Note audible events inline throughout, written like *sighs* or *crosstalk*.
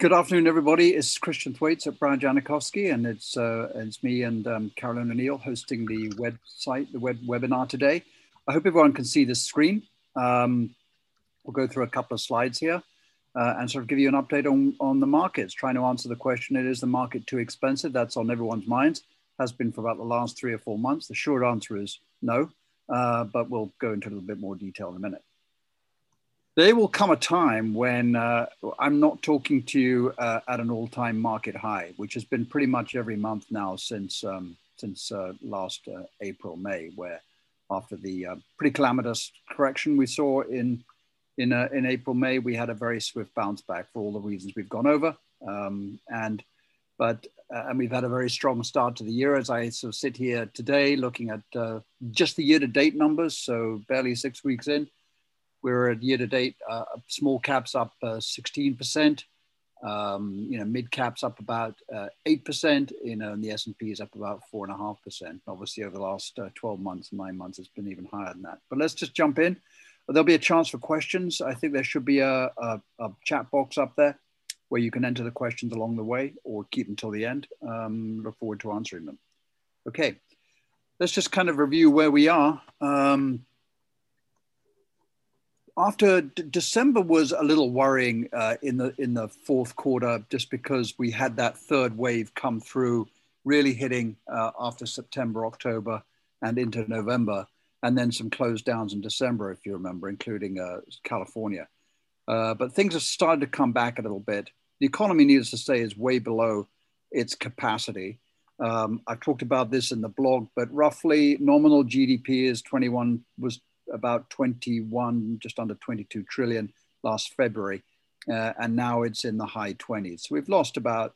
Good afternoon, everybody. It's Christian Thwaites at Brian Janikowski, and it's uh, it's me and um, Caroline O'Neill hosting the website, the web webinar today. I hope everyone can see the screen. Um, we'll go through a couple of slides here uh, and sort of give you an update on, on the markets, trying to answer the question, is the market too expensive? That's on everyone's minds, has been for about the last three or four months. The short answer is no, uh, but we'll go into a little bit more detail in a minute there will come a time when uh, I'm not talking to you uh, at an all-time market high, which has been pretty much every month now since um, since uh, last uh, April May, where after the uh, pretty calamitous correction we saw in in uh, in April May, we had a very swift bounce back for all the reasons we've gone over, um, and but and we've had a very strong start to the year. As I sort of sit here today, looking at just the year-to-date numbers, so barely six weeks in we're at year to date, uh, small caps up uh, 16%. Um, you know, mid caps up about uh, 8%, you know, and the S&P is up about 4.5%. Obviously, over the last uh, 12 months, nine months, it's been even higher than that. But let's just jump in. There'll be a chance for questions. I think there should be a, a, a chat box up there where you can enter the questions along the way or keep until the end. Um, look forward to answering them. Okay, let's just kind of review where we are. Um, after D- December was a little worrying uh, in the in the fourth quarter, just because we had that third wave come through, really hitting uh, after September, October, and into November, and then some close downs in December, if you remember, including uh, California. Uh, but things have started to come back a little bit. The economy, needless to say, is way below its capacity. Um, I've talked about this in the blog, but roughly nominal GDP is 21 was about 21, just under 22 trillion last February, uh, and now it's in the high 20s. So we've lost about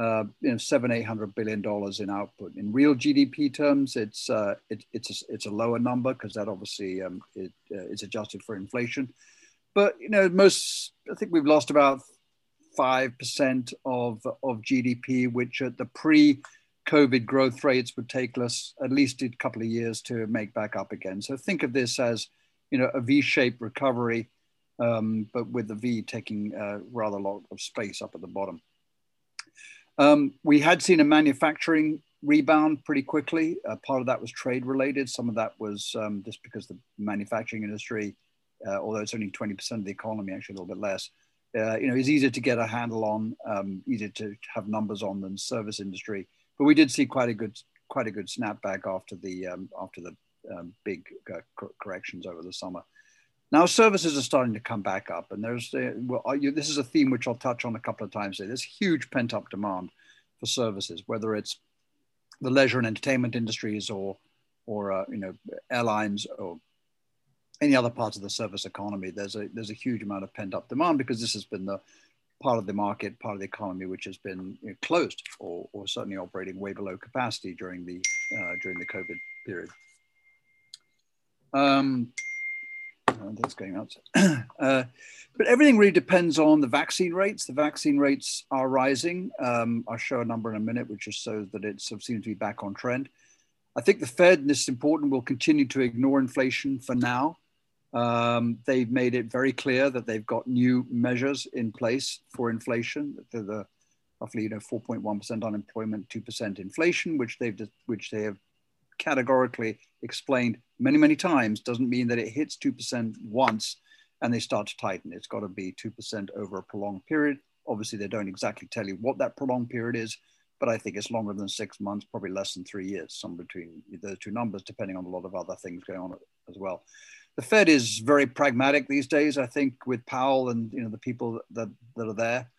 uh, you know seven eight hundred billion dollars in output. In real GDP terms, it's uh, it, it's a, it's a lower number because that obviously um, it, uh, is adjusted for inflation. But you know most I think we've lost about five percent of of GDP, which at the pre COVID growth rates would take us at least a couple of years to make back up again. So think of this as, you know, a V-shaped recovery, um, but with the V taking uh, rather a lot of space up at the bottom. Um, we had seen a manufacturing rebound pretty quickly. Uh, part of that was trade related. Some of that was um, just because the manufacturing industry, uh, although it's only 20% of the economy, actually a little bit less, uh, you know, is easier to get a handle on, um, easier to have numbers on than service industry but we did see quite a good quite a good snapback after the um, after the um, big uh, corrections over the summer. Now services are starting to come back up, and there's uh, well, you, this is a theme which I'll touch on a couple of times. Today. There's huge pent up demand for services, whether it's the leisure and entertainment industries or or uh, you know airlines or any other parts of the service economy. There's a there's a huge amount of pent up demand because this has been the part of the market, part of the economy, which has been you know, closed or, or certainly operating way below capacity during the uh, during the COVID period. Um, that's going out. *clears throat* uh, but everything really depends on the vaccine rates. The vaccine rates are rising. Um, I'll show a number in a minute, which just shows that it seems to be back on trend. I think the Fed, and this is important, will continue to ignore inflation for now. Um, they've made it very clear that they've got new measures in place for inflation. The, the roughly, you know, 4.1% unemployment, 2% inflation, which they've which they have categorically explained many, many times, doesn't mean that it hits 2% once and they start to tighten. It's got to be 2% over a prolonged period. Obviously, they don't exactly tell you what that prolonged period is, but I think it's longer than six months, probably less than three years, some between those two numbers, depending on a lot of other things going on as well the Fed is very pragmatic these days. I think with Powell and you know the people that that are there,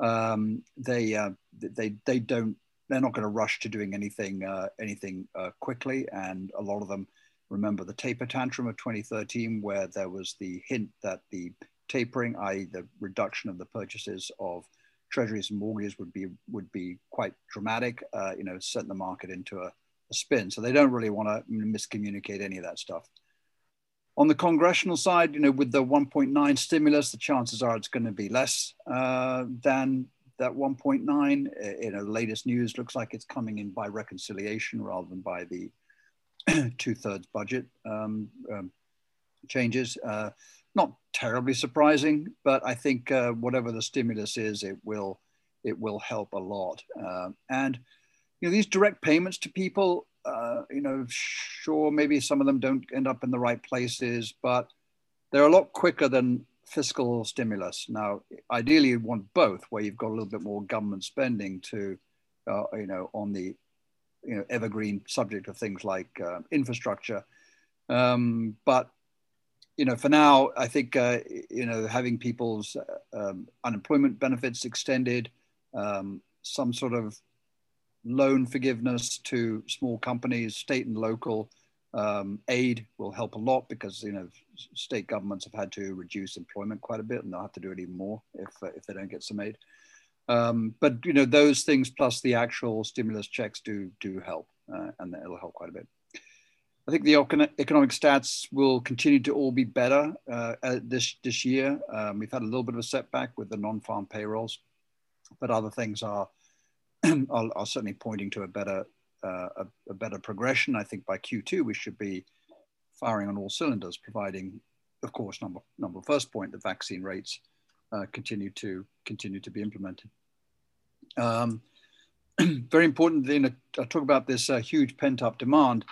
um, they uh, they they don't they're not going to rush to doing anything uh, anything uh, quickly, and a lot of them remember the taper tantrum of 2013, where there was the hint that the tapering, i.e., the reduction of the purchases of treasuries and mortgages, would be would be quite dramatic. Uh, you know, set the market into a, a spin. So they don't really want to miscommunicate any of that stuff. On the congressional side, you know, with the 1.9 stimulus, the chances are it's going to be less uh, than that 1.9. Uh, you know, the latest news looks like it's coming in by reconciliation rather than by the *clears throat* two-thirds budget um, um, changes. Uh, not terribly surprising, but I think uh, whatever the stimulus is, it will it will help a lot. Uh, and you know, these direct payments to people, uh, you know, sure, maybe some of them don't end up in the right places, but they're a lot quicker than fiscal stimulus. Now, ideally, you want both, where you've got a little bit more government spending to, uh, you know, on the, you know, evergreen subject of things like uh, infrastructure. Um, but you know, for now, I think uh, you know having people's uh, um, unemployment benefits extended, um, some sort of loan forgiveness to small companies, state and local um, aid will help a lot because you know state governments have had to reduce employment quite a bit, and they'll have to do it even more if uh, if they don't get some aid. Um, but you know those things plus the actual stimulus checks do do help, uh, and it'll help quite a bit. I think the economic stats will continue to all be better uh, this this year. Um, we've had a little bit of a setback with the non-farm payrolls, but other things are *clears throat* are, are, certainly pointing to a better uh, a, a, better progression. I think by Q2 we should be firing on all cylinders, providing, of course, number number first point, the vaccine rates uh, continue to continue to be implemented. Um, *clears throat* very important. Know, I talk about this uh, huge pent up demand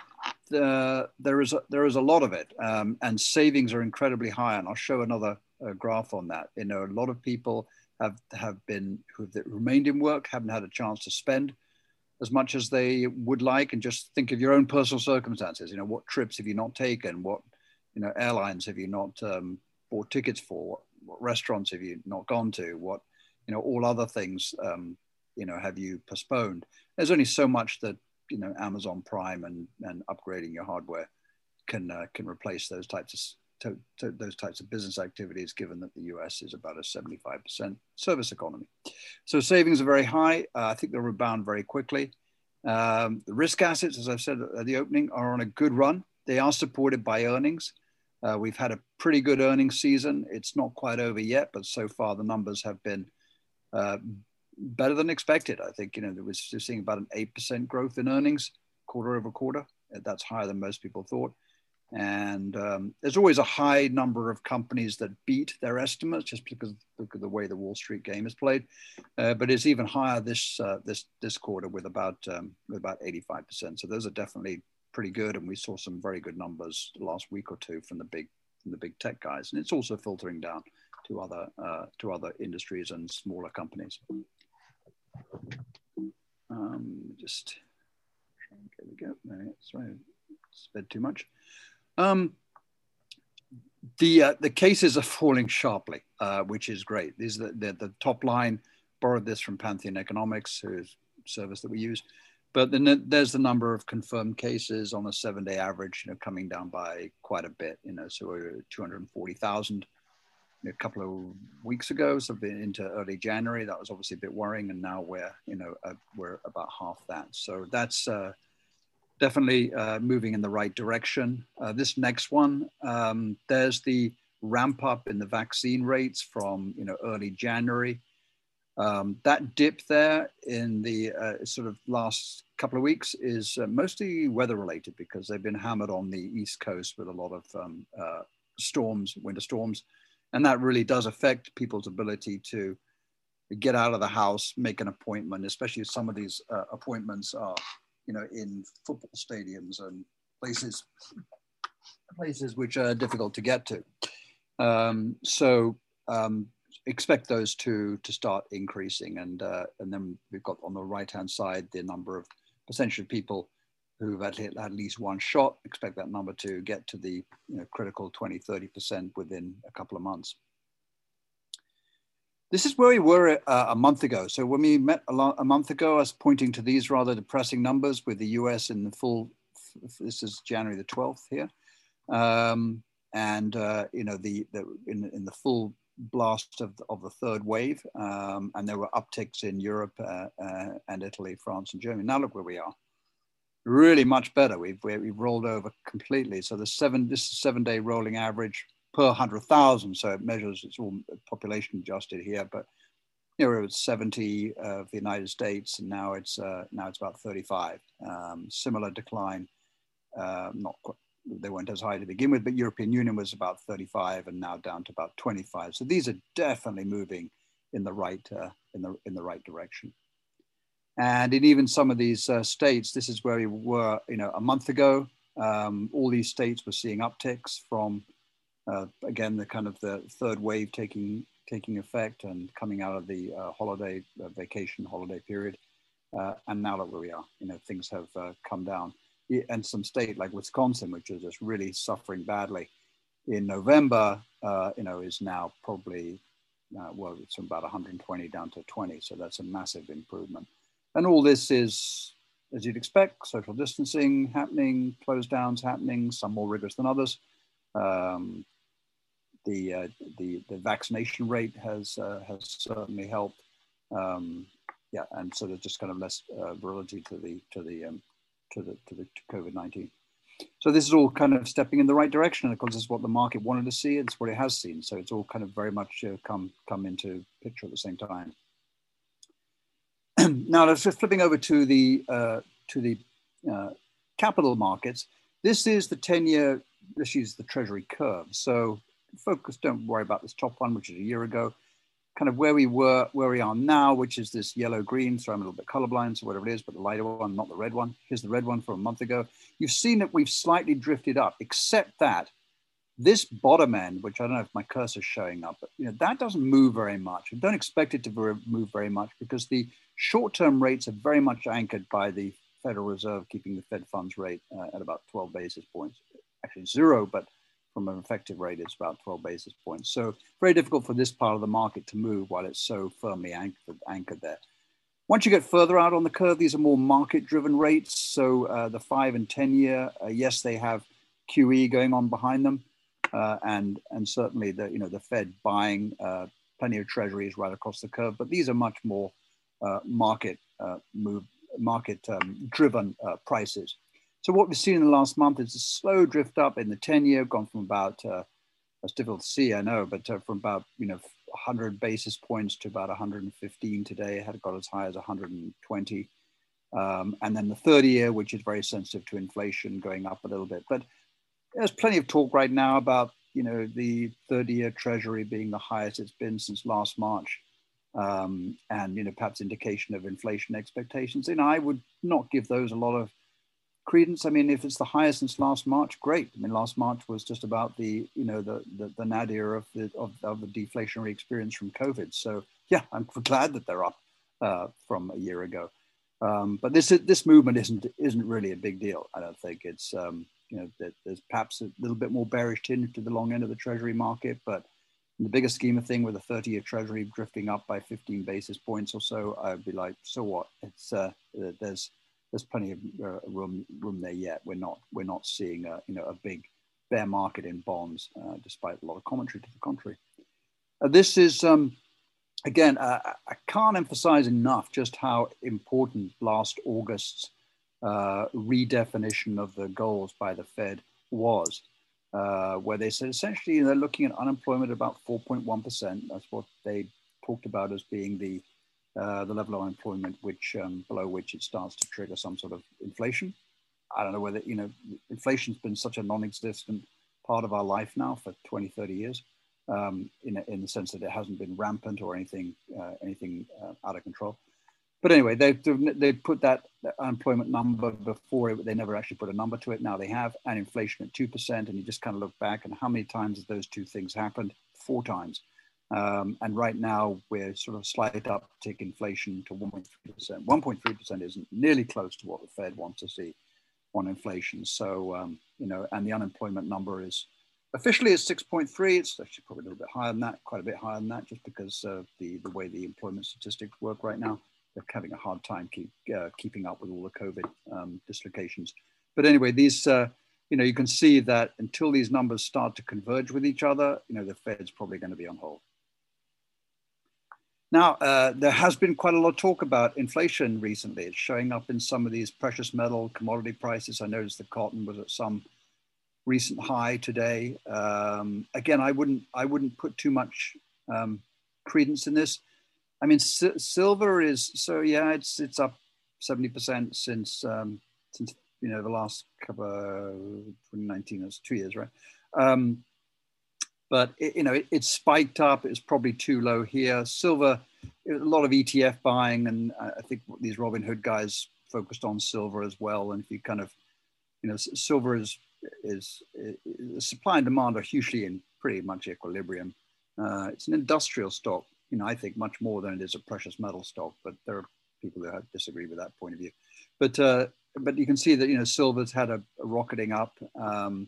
there is a, there is a lot of it, um, and savings are incredibly high. And I'll show another uh, graph on that. You know, a lot of people have have been who've remained in work, haven't had a chance to spend as much as they would like, and just think of your own personal circumstances. You know, what trips have you not taken? What you know, airlines have you not um, bought tickets for? What, what, restaurants have you not gone to? What you know, all other things. Um, you know, have you postponed? There's only so much that you know Amazon Prime and and upgrading your hardware can uh, can replace those types of to, to those types of business activities, given that the US is about a 75% service economy. So savings are very high. Uh, I think they'll rebound very quickly. Um, the risk assets, as I've said at the opening, are on a good run. They are supported by earnings. Uh, we've had a pretty good earnings season. It's not quite over yet, but so far the numbers have been uh, better than expected. I think you know there was seeing about an eight percent growth in earnings quarter over quarter. That's higher than most people thought. And um, there's always a high number of companies that beat their estimates just because, because of the way the Wall Street game is played. Uh, but it's even higher this uh, this this quarter with about um, with about 85%. So those are definitely pretty good. And we saw some very good numbers last week or two from the big from the big tech guys. And it's also filtering down to other uh, to other industries and smaller companies. Um, just there we go. Sorry, sped too much. Um, the uh, the cases are falling sharply, uh, which is great. These the, the, the, top line. Borrowed this from Pantheon Economics, whose service that we use. But then there's the number of confirmed cases on a seven-day average, you know, coming down by quite a bit. You know, so we're 240,000 a couple of weeks ago, so into early January. That was obviously a bit worrying, and now we're you know uh, we're about half that. So that's uh, definitely uh, moving in the right direction. Uh, this next one, um, there's the ramp up in the vaccine rates from you know early January. Um, that dip there in the uh, sort of last couple of weeks is uh, mostly weather related because they've been hammered on the east coast with a lot of um, storms, winter storms and that really does affect people's ability to get out of the house, make an appointment, especially some of these uh, appointments are, you know, in football stadiums and places, places which are difficult to get to. Um, so um, expect those to to start increasing, and uh, and then we've got on the right hand side the number of percentage of people who've had at least one shot. Expect that number to get to the you know, critical 20, 30% within a couple of months. This is where we were uh, a month ago. So when we met a, a, month ago, I was pointing to these rather depressing numbers with the US in the full, this is January the 12th here. Um, and, uh, you know, the, the in, in the full blast of the, of the third wave. Um, and there were upticks in Europe uh, uh and Italy, France and Germany. Now look where we are really much better. We've, we've rolled over completely. So the seven, this is seven day rolling average per 100,000. So it measures, it's all population adjusted here, but you know, it was 70 of the United States and now it's, uh, now it's about 35. Um, similar decline, uh, not quite, they weren't as high to begin with, but European Union was about 35 and now down to about 25. So these are definitely moving in the right uh, in the in the right direction. And in even some of these uh, states, this is where we were, you know, a month ago. Um, all these states were seeing upticks from, uh, again, the kind of the third wave taking taking effect and coming out of the uh, holiday uh, vacation holiday period. Uh, and now look where we are. You know, things have uh, come down. And some state like Wisconsin, which is just really suffering badly, in November, you know, is now probably well, it's from about 120 down to 20. So that's a massive improvement. And all this is, as you'd expect, social distancing happening, close downs happening, some more rigorous than others. Um, the, uh, the, the vaccination rate has, uh, has certainly helped. Um, yeah, and so there's just kind of less uh, virility to the, to the, um, to the, to the COVID-19. So this is all kind of stepping in the right direction. And of course, is what the market wanted to see. It's what it has seen. So it's all kind of very much uh, come, come into picture at the same time. *clears throat* now, let's just flipping over to the uh, to the uh, capital markets. This is the 10-year, this is the Treasury curve. So focus, don't worry about this top one, which is a year ago. Kind of where we were, where we are now, which is this yellow-green. So I'm a little bit colorblind, so whatever it is, but the lighter one, not the red one. Here's the red one from a month ago. You've seen that we've slightly drifted up, except that this bottom end, which I don't know if my cursor's showing up, but you know that doesn't move very much. Don't expect it to move very much because the short-term rates are very much anchored by the Federal Reserve keeping the Fed funds rate uh, at about 12 basis points, actually zero, but from an effective rate, it's about 12 basis points. So very difficult for this part of the market to move while it's so firmly anchored, anchored there. Once you get further out on the curve, these are more market-driven rates. So uh, the five and 10 year, uh, yes, they have QE going on behind them uh, and and certainly the you know the Fed buying uh, plenty of treasuries right across the curve. But these are much more uh, market uh, move market um, driven prices. So what we've seen in the last month is a slow drift up in the 10 year, gone from about uh, it's difficult to see, I know, but from about you know 100 basis points to about 115 today. It had got as high as 120. Um, and then the 30 year, which is very sensitive to inflation, going up a little bit. But there's plenty of talk right now about you know the 30-year Treasury being the highest it's been since last March, um, and you know perhaps indication of inflation expectations. And I would not give those a lot of credence. I mean, if it's the highest since last March, great. I mean, last March was just about the you know the the, the nadir of the of, of the deflationary experience from COVID. So yeah, I'm *laughs* glad that they're up uh, from a year ago. Um, but this this movement isn't isn't really a big deal. I don't think it's um, you know, there's perhaps a little bit more bearish tinge to the long end of the treasury market, but in the bigger scheme of thing with a 30 year treasury drifting up by 15 basis points or so, I'd be like, so what? It's, uh, there's, there's plenty of uh, room, room there yet. We're not, we're not seeing a, you know, a big bear market in bonds, uh, despite a lot of commentary to the contrary. Uh, this is, um, again, uh, I can't emphasize enough just how important last August's uh, redefinition of the goals by the Fed was, uh, where they said essentially they're looking at unemployment about 4.1%. That's what they talked about as being the uh, the level of unemployment which um, below which it starts to trigger some sort of inflation. I don't know whether you know inflation's been such a non-existent part of our life now for 20, 30 years. Um, in, in the sense that it hasn't been rampant or anything uh, anything uh, out of control but anyway, they they put that unemployment number before it. They never actually put a number to it. Now they have, and inflation at two percent. And you just kind of look back and how many times have those two things happened? Four times. Um, and right now we're sort of slight uptick inflation to 1.3 percent. 1.3 percent isn't nearly close to what the Fed wants to see on inflation. So um, you know, and the unemployment number is officially it's 6.3. It's actually probably a little bit higher than that, quite a bit higher than that, just because of the the way the employment statistics work right now they're having a hard time keep, uh, keeping up with all the COVID um, dislocations. But anyway, these, uh, you know, you can see that until these numbers start to converge with each other, you know, the Fed's probably going to be on hold. Now, uh, there has been quite a lot of talk about inflation recently. It's showing up in some of these precious metal commodity prices. I noticed the cotton was at some recent high today. Um, again, I wouldn't I wouldn't put too much um, credence in this. I mean, silver is so yeah, it's it's up seventy percent since um, since you know, the last couple of 2019, that's two years, right? Um, but it, you know, it, it's spiked up. It's probably too low here. Silver, a lot of ETF buying, and I think these Robinhood guys focused on silver as well. And if you kind of, you know, silver is is, is supply and demand are hugely in pretty much equilibrium. Uh, it's an industrial stock, you know, I think much more than it is a precious metal stock, but there are people who disagree with that point of view. But uh, but you can see that you know silver's had a, a rocketing up. Um,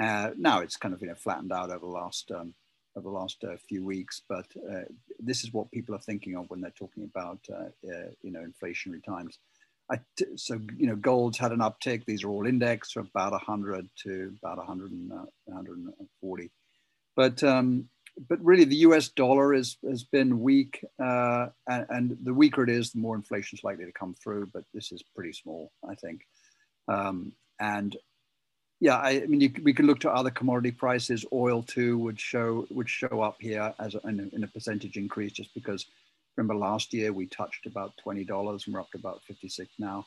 uh, now it's kind of you know flattened out over the last um, over the last uh, few weeks, but uh, this is what people are thinking of when they're talking about uh, you know inflationary times. so you know gold's had an uptick. These are all indexed from about 100 to about 100 and, 140, but um, but really the US dollar is, has been weak, uh, and, and, the weaker it is, the more inflation is likely to come through. But this is pretty small, I think. Um, and yeah, I, I mean, you, we can look to other commodity prices. Oil too would show would show up here as a, in, a, in a percentage increase, just because remember last year we touched about twenty dollars, and we're up to about fifty six now.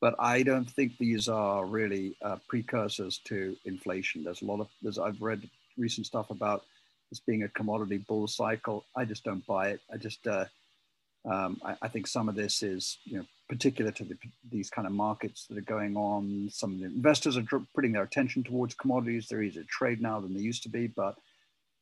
But I don't think these are really uh, precursors to inflation. There's a lot of there's I've read recent stuff about this being a commodity bull cycle. I just don't buy it. I just, uh, um, I, I, think some of this is, you know, particular to the, these kind of markets that are going on. Some of the investors are putting their attention towards commodities. They're easier to trade now than they used to be, but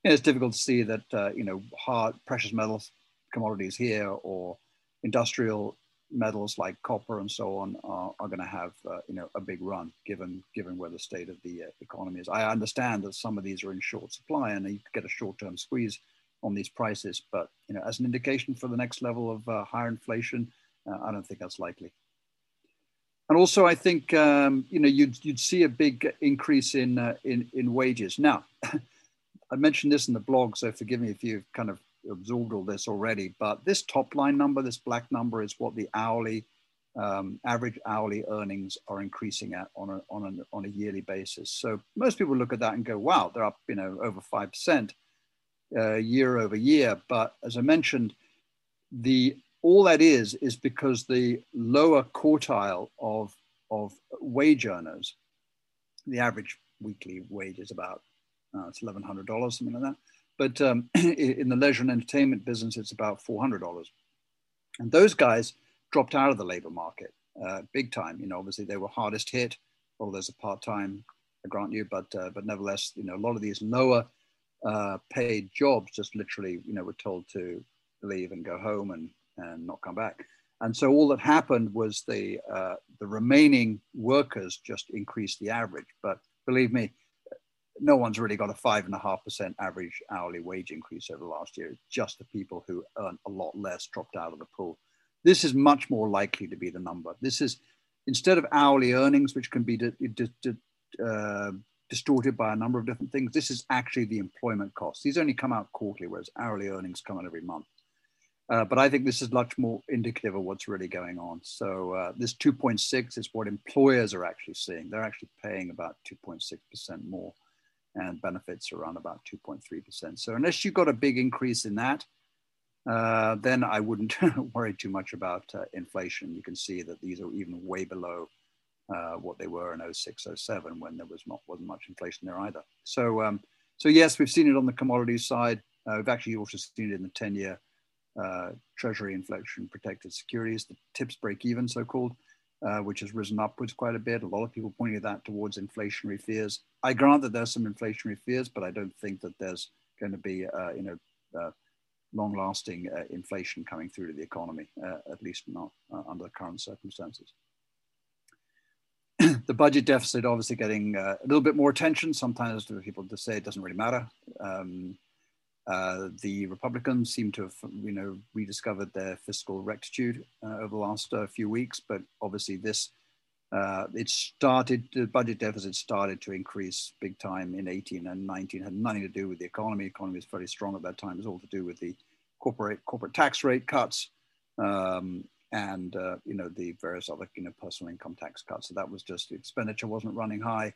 you know, it's difficult to see that, uh, you know, hard precious metals commodities here or industrial metals like copper and so on are, are going to have uh, you know a big run given given where the state of the uh, economy is. I understand that some of these are in short supply and you get a short-term squeeze on these prices, but you know as an indication for the next level of uh, higher inflation, uh, I don't think that's likely. And also, I think um, you know you'd you'd see a big increase in uh, in in wages. Now, *laughs* I mentioned this in the blog, so forgive me if you've kind of absorbed all this already, but this top line number, this black number, is what the hourly um, average hourly earnings are increasing at on a, on, a, on a yearly basis. So most people look at that and go, wow, they're up, you know, over 5% uh, year over year. But as I mentioned, the all that is, is because the lower quartile of, of wage earners, the average weekly wage is about, uh, it's $1,100, something like that. But um, *clears throat* in the leisure and entertainment business, it's about $400. And those guys dropped out of the labor market uh, big time. You know, obviously they were hardest hit, although there's a part-time, I grant you, but, uh, but nevertheless, you know, a lot of these lower uh, paid jobs just literally, you know, were told to leave and go home and, and not come back. And so all that happened was the, uh, the remaining workers just increased the average. But believe me, no one's really got a five and a half percent average hourly wage increase over the last year. It's Just the people who earn a lot less dropped out of the pool. This is much more likely to be the number. This is instead of hourly earnings, which can be di- di- di- uh, distorted by a number of different things. This is actually the employment costs. These only come out quarterly, whereas hourly earnings come out every month. Uh, but I think this is much more indicative of what's really going on. So uh, this 2.6 is what employers are actually seeing. They're actually paying about 2.6% more and benefits around about 2.3%. So unless you've got a big increase in that, uh, then I wouldn't *laughs* worry too much about uh, inflation. You can see that these are even way below uh, what they were in 06, 07 when there was not, wasn't much inflation there either. So, um, so yes, we've seen it on the commodities side. Uh, we've actually also seen it in the 10-year uh, Treasury inflation protected securities, the TIPS break even so-called uh, which has risen upwards quite a bit. A lot of people pointing that towards inflationary fears. I grant that there's some inflationary fears, but I don't think that there's going to be, uh, you know, long-lasting uh, inflation coming through to the economy, at least not under the current circumstances. The budget deficit obviously getting a little bit more attention. Sometimes people just say it doesn't really matter. Um, uh, the Republicans seem to have, you know, rediscovered their fiscal rectitude uh, over the last uh, few weeks. But obviously, this uh, it started the budget deficit started to increase big time in 18 and 19. It had nothing to do with the economy. The economy was very strong at that time. It was all to do with the corporate corporate tax rate cuts um, and uh, you know the various other you know personal income tax cuts. So that was just expenditure wasn't running high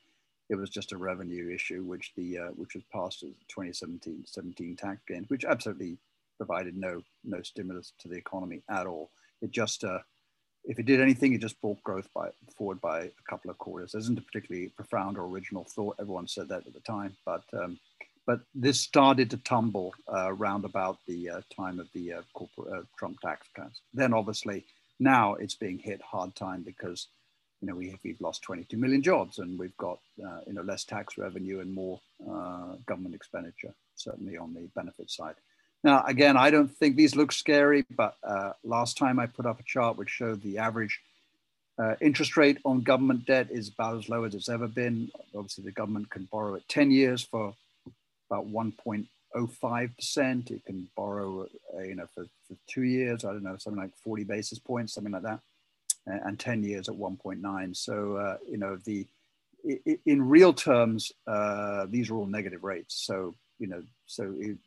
it was just a revenue issue, which the uh, which was passed as the 2017 17 tax gain, which absolutely provided no no stimulus to the economy at all. It just uh, if it did anything, it just brought growth by, forward by a couple of quarters. Isn't a particularly profound or original thought. Everyone said that at the time, but um, but this started to tumble uh, around about the uh, time of the uh, uh, Trump tax cuts. Then obviously now it's being hit hard time because you know we have, we've lost 22 million jobs and we've got uh, you know less tax revenue and more uh, government expenditure certainly on the benefit side. Now, again, I don't think these look scary, but last time I put up a chart which showed the average uh, interest rate on government debt is about as low as it's ever been. Obviously, the government can borrow at 10 years for about 1.05%. It can borrow, uh, you know, for, for two years, I don't know, something like 40 basis points, something like that, and 10 years at 1.9. So, uh, you know, the in real terms, uh, these are all negative rates. So, you know, so it,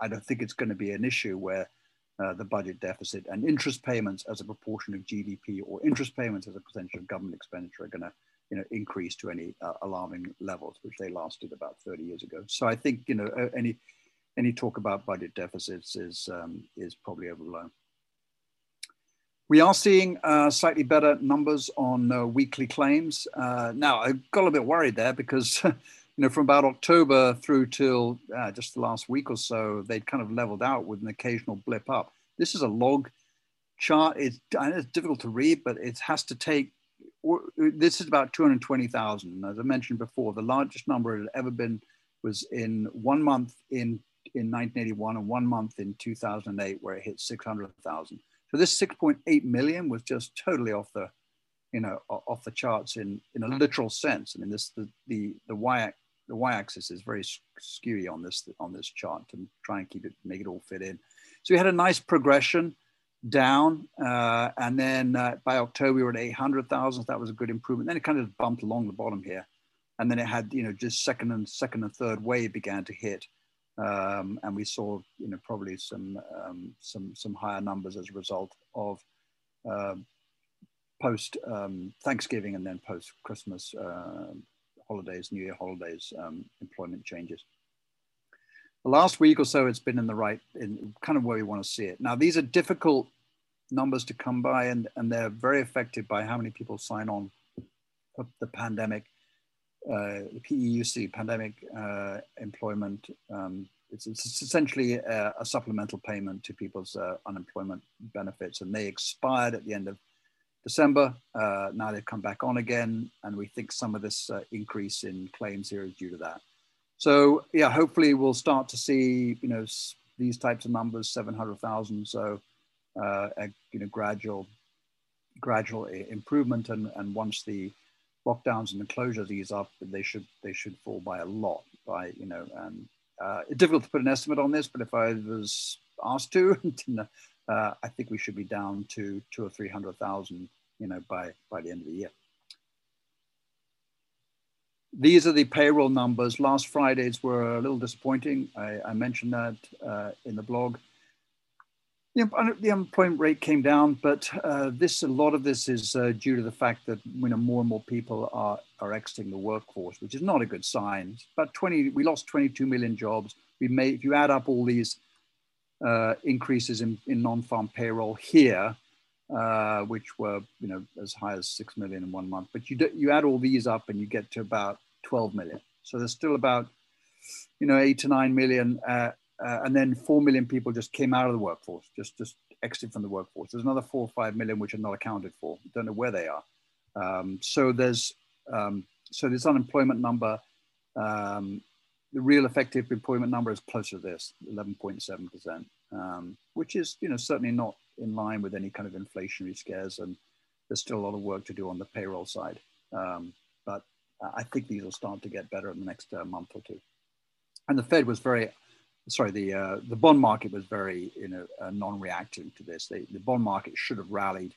I don't think it's going to be an issue where uh, the budget deficit and interest payments as a proportion of GDP or interest payments as a percentage of government expenditure are going to you know, increase to any uh, alarming levels, which they lasted about 30 years ago. So I think you know any any talk about budget deficits is um, is probably overblown. We are seeing uh, slightly better numbers on uh, weekly claims. Uh, now I got a bit worried there because *laughs* you know, from about October through till uh, just the last week or so, they'd kind of leveled out with an occasional blip up. This is a log chart. It's, it's difficult to read, but it has to take, this is about 220,000. As I mentioned before, the largest number it had ever been was in one month in, in 1981 and one month in 2008, where it hit 600,000. So this 6.8 million was just totally off the, you know, off the charts in, in a literal sense. I mean, this the the the y the y-axis is very skewy on this on this chart to try and keep it make it all fit in. So we had a nice progression down, uh, and then uh, by October we were at 800,000. That was a good improvement. Then it kind of bumped along the bottom here, and then it had you know just second and second and third wave began to hit, um, and we saw you know probably some um, some some higher numbers as a result of. Uh, post um, Thanksgiving and then post Christmas uh, holidays, New Year holidays, um, employment changes. The last week or so, it's been in the right, in kind of where we want to see it. Now, these are difficult numbers to come by, and, and they're very affected by how many people sign on for the pandemic, uh, the PEUC, pandemic uh, employment. Um, it's, it's, essentially a, a, supplemental payment to people's uh, unemployment benefits, and they expired at the end of December. Uh, now they've come back on again, and we think some of this uh, increase in claims here is due to that. So yeah, hopefully we'll start to see you know these types of numbers, seven hundred thousand. So uh, a you know gradual gradual improvement, and and once the lockdowns and the closures ease up, they should they should fall by a lot. By you know, and uh, it's difficult to put an estimate on this, but if I was asked to, *laughs* uh, I think we should be down to two or three hundred thousand, you know, by by the end of the year. These are the payroll numbers. Last Fridays were a little disappointing. I, I mentioned that uh, in the blog. The, the, unemployment rate came down, but uh, this a lot of this is uh, due to the fact that you know more and more people are are exiting the workforce, which is not a good sign. But 20, we lost 22 million jobs. We made, if you add up all these uh, increases in, in non-farm payroll here, uh, which were you know as high as six million in one month. But you do, you add all these up and you get to about 12 million. So there's still about you know eight to nine million, uh, uh, and then four million people just came out of the workforce, just just exited from the workforce. There's another four or five million which are not accounted for. Don't know where they are. Um, so there's um, so this unemployment number um, the real effective employment number is closer to this, 11.7%, um, which is, you know, certainly not in line with any kind of inflationary scares. And there's still a lot of work to do on the payroll side. Um, but I think these will start to get better in the next uh, month or two. And the Fed was very, sorry, the uh, the bond market was very, you know, uh, non-reactive to this. They, the bond market should have rallied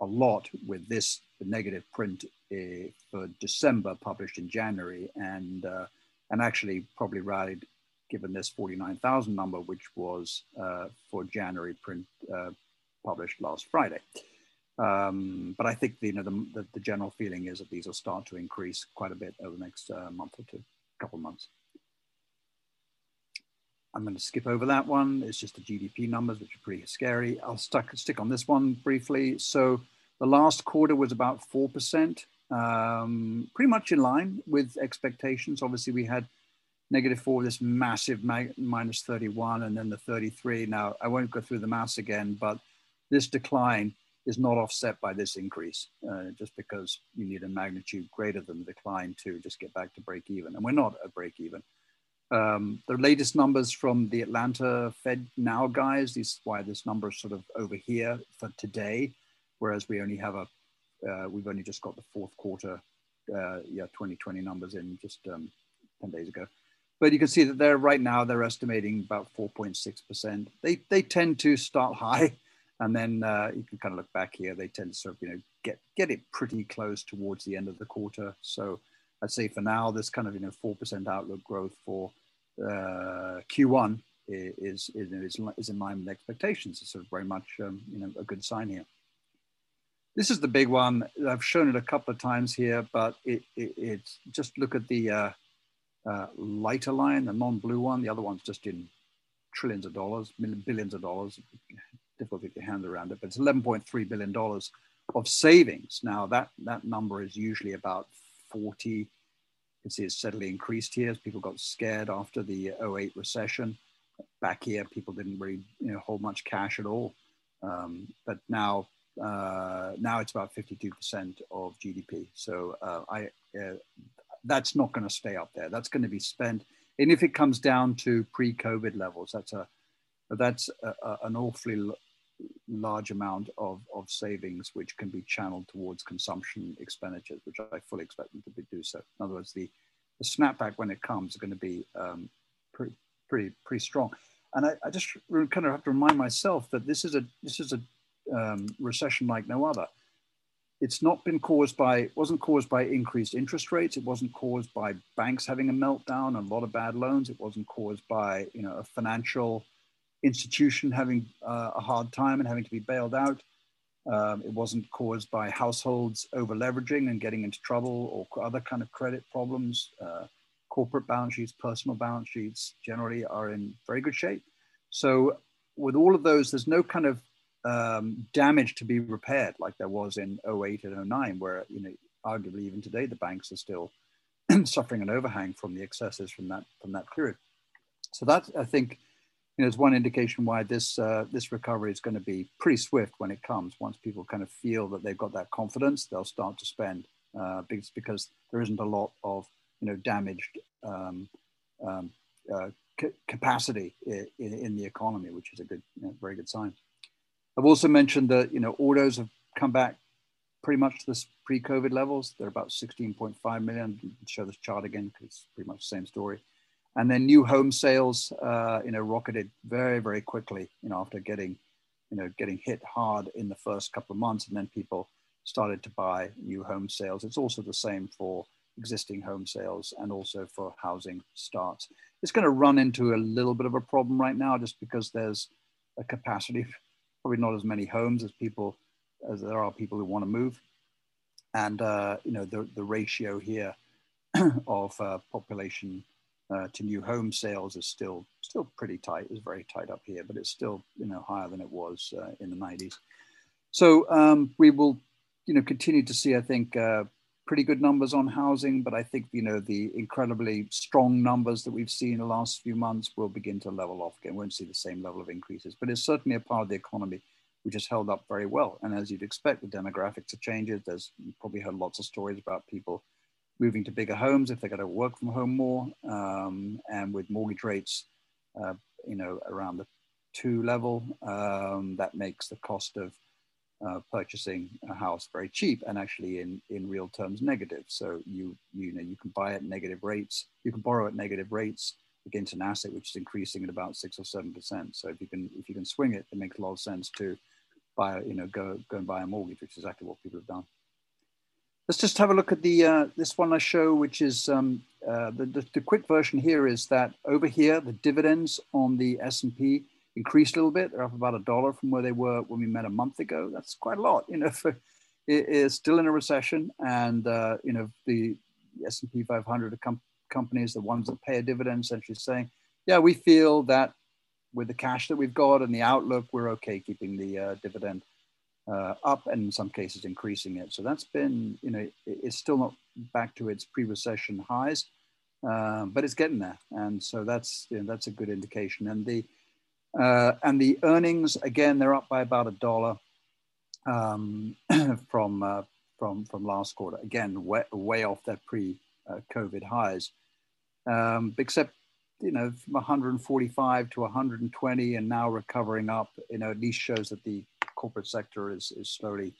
a lot with this negative print uh, for December published in January. And uh, and actually probably rallied given this 49,000 number, which was uh, for January print published last Friday. Um, but I think the, you know, the, the, general feeling is that these will start to increase quite a bit over the next uh, month or two, couple of months. I'm going to skip over that one. It's just the GDP numbers, which are pretty scary. I'll stuck, stick on this one briefly. So The last quarter was about 4%, um, pretty much in line with expectations. Obviously, we had negative four, this massive minus 31, and then the 33. Now, I won't go through the maths again, but this decline is not offset by this increase, uh, just because you need a magnitude greater than the decline to just get back to break even. And we're not at break even. Um, the latest numbers from the Atlanta Fed Now guys, this is why this number is sort of over here for today, whereas we only have a, uh, we've only just got the fourth quarter, uh, yeah, 2020 numbers in just um, 10 days ago. But you can see that they're right now, they're estimating about 4.6%. They, they tend to start *laughs* high and then uh, you can kind of look back here, they tend to sort of, you know, get, get it pretty close towards the end of the quarter. So I'd say for now, this kind of, you know, 4% outlook growth for uh, Q1 is, is, is, is in line with expectations. It's sort of very much, um, you know, a good sign here. This is the big one. I've shown it a couple of times here, but it, it, it's just look at the uh, uh, lighter line, the non-blue one. The other one's just in trillions of dollars, billions of dollars. Difficult to get your hands around it, but it's 11.3 billion dollars of savings. Now that that number is usually about 40 You can see it's steadily increased here as people got scared after the 08 recession. Back here, people didn't really you know, hold much cash at all. Um, but now, uh, now it's about 52% of GDP. So uh, I, uh, that's not going to stay up there. That's going to be spent. And if it comes down to pre-COVID levels, that's a that's a, a, an awfully large amount of, of savings which can be channeled towards consumption expenditures, which I fully expect them to do so. In other words, the, the snapback when it comes is going to be um, pretty, pretty, pretty strong. And I, I, just kind of have to remind myself that this is a this is a um, recession like no other. It's not been caused by wasn't caused by increased interest rates. It wasn't caused by banks having a meltdown and a lot of bad loans. It wasn't caused by you know a financial institution having uh, a hard time and having to be bailed out. Um, it wasn't caused by households over leveraging and getting into trouble or other kind of credit problems. Uh, corporate balance sheets, personal balance sheets generally are in very good shape. So with all of those, there's no kind of um, damage to be repaired like there was in 08 and 09, where, you know, arguably even today, the banks are still *clears throat* suffering an overhang from the excesses from that, from that period. So that, I think, you know, it's one indication why this uh, this recovery is going to be pretty swift when it comes. Once people kind of feel that they've got that confidence, they'll start to spend uh, because because there isn't a lot of you know damaged um, um, uh, capacity in, in, the economy, which is a good, you know, very good sign. I've also mentioned that you know autos have come back pretty much to this pre-COVID levels. They're about 16.5 million. show this chart again because it's pretty much the same story and then new home sales, uh, you know, rocketed very, very quickly, you know, after getting, you know, getting hit hard in the first couple of months, and then people started to buy new home sales. It's also the same for existing home sales and also for housing starts. It's going to run into a little bit of a problem right now, just because there's a capacity, *laughs* probably not as many homes as people as there are people who want to move, and uh, you know, the the ratio here *clears throat* of uh, population uh, to new home sales is still still pretty tight. It's very tight up here, but it's still you know higher than it was uh, in the 90s. So um, we will you know continue to see I think uh, pretty good numbers on housing, but I think you know the incredibly strong numbers that we've seen the last few months will begin to level off again. We won't see the same level of increases, but it's certainly a part of the economy which has held up very well. And as you'd expect, the demographics are changing. There's you probably heard lots of stories about people moving to bigger homes if they're going to work from home more, um, and with mortgage rates, uh, you know, around the two level, um, that makes the cost of uh, purchasing a house very cheap and actually in, in real terms negative. So you you know you can buy at negative rates, you can borrow at negative rates against an asset which is increasing at about six or seven percent. So if you can if you can swing it, it makes a lot of sense to buy you know go go and buy a mortgage, which is exactly what people have done. Let's just have a look at the uh, this one I show, which is um, uh, the, the, the, quick version here is that over here, the dividends on the S&P increased a little bit. They're up about a dollar from where they were when we met a month ago. That's quite a lot, you know, for, it is still in a recession. And, uh, you know, the S&P 500 com companies, the ones that pay a dividend, essentially saying, yeah, we feel that with the cash that we've got and the outlook, we're okay keeping the uh, dividend uh, up and in some cases increasing it. So that's been, you know, it's still not back to its pre-recession highs, um, but it's getting there. And so that's, you know, that's a good indication. And the, uh, and the earnings, again, they're up by about a dollar um, *clears throat* from, uh, from, from last quarter. Again, way, way off their pre-COVID highs. Um, except you know, from 145 to 120 and now recovering up, you know, at least shows that the corporate sector is, is slowly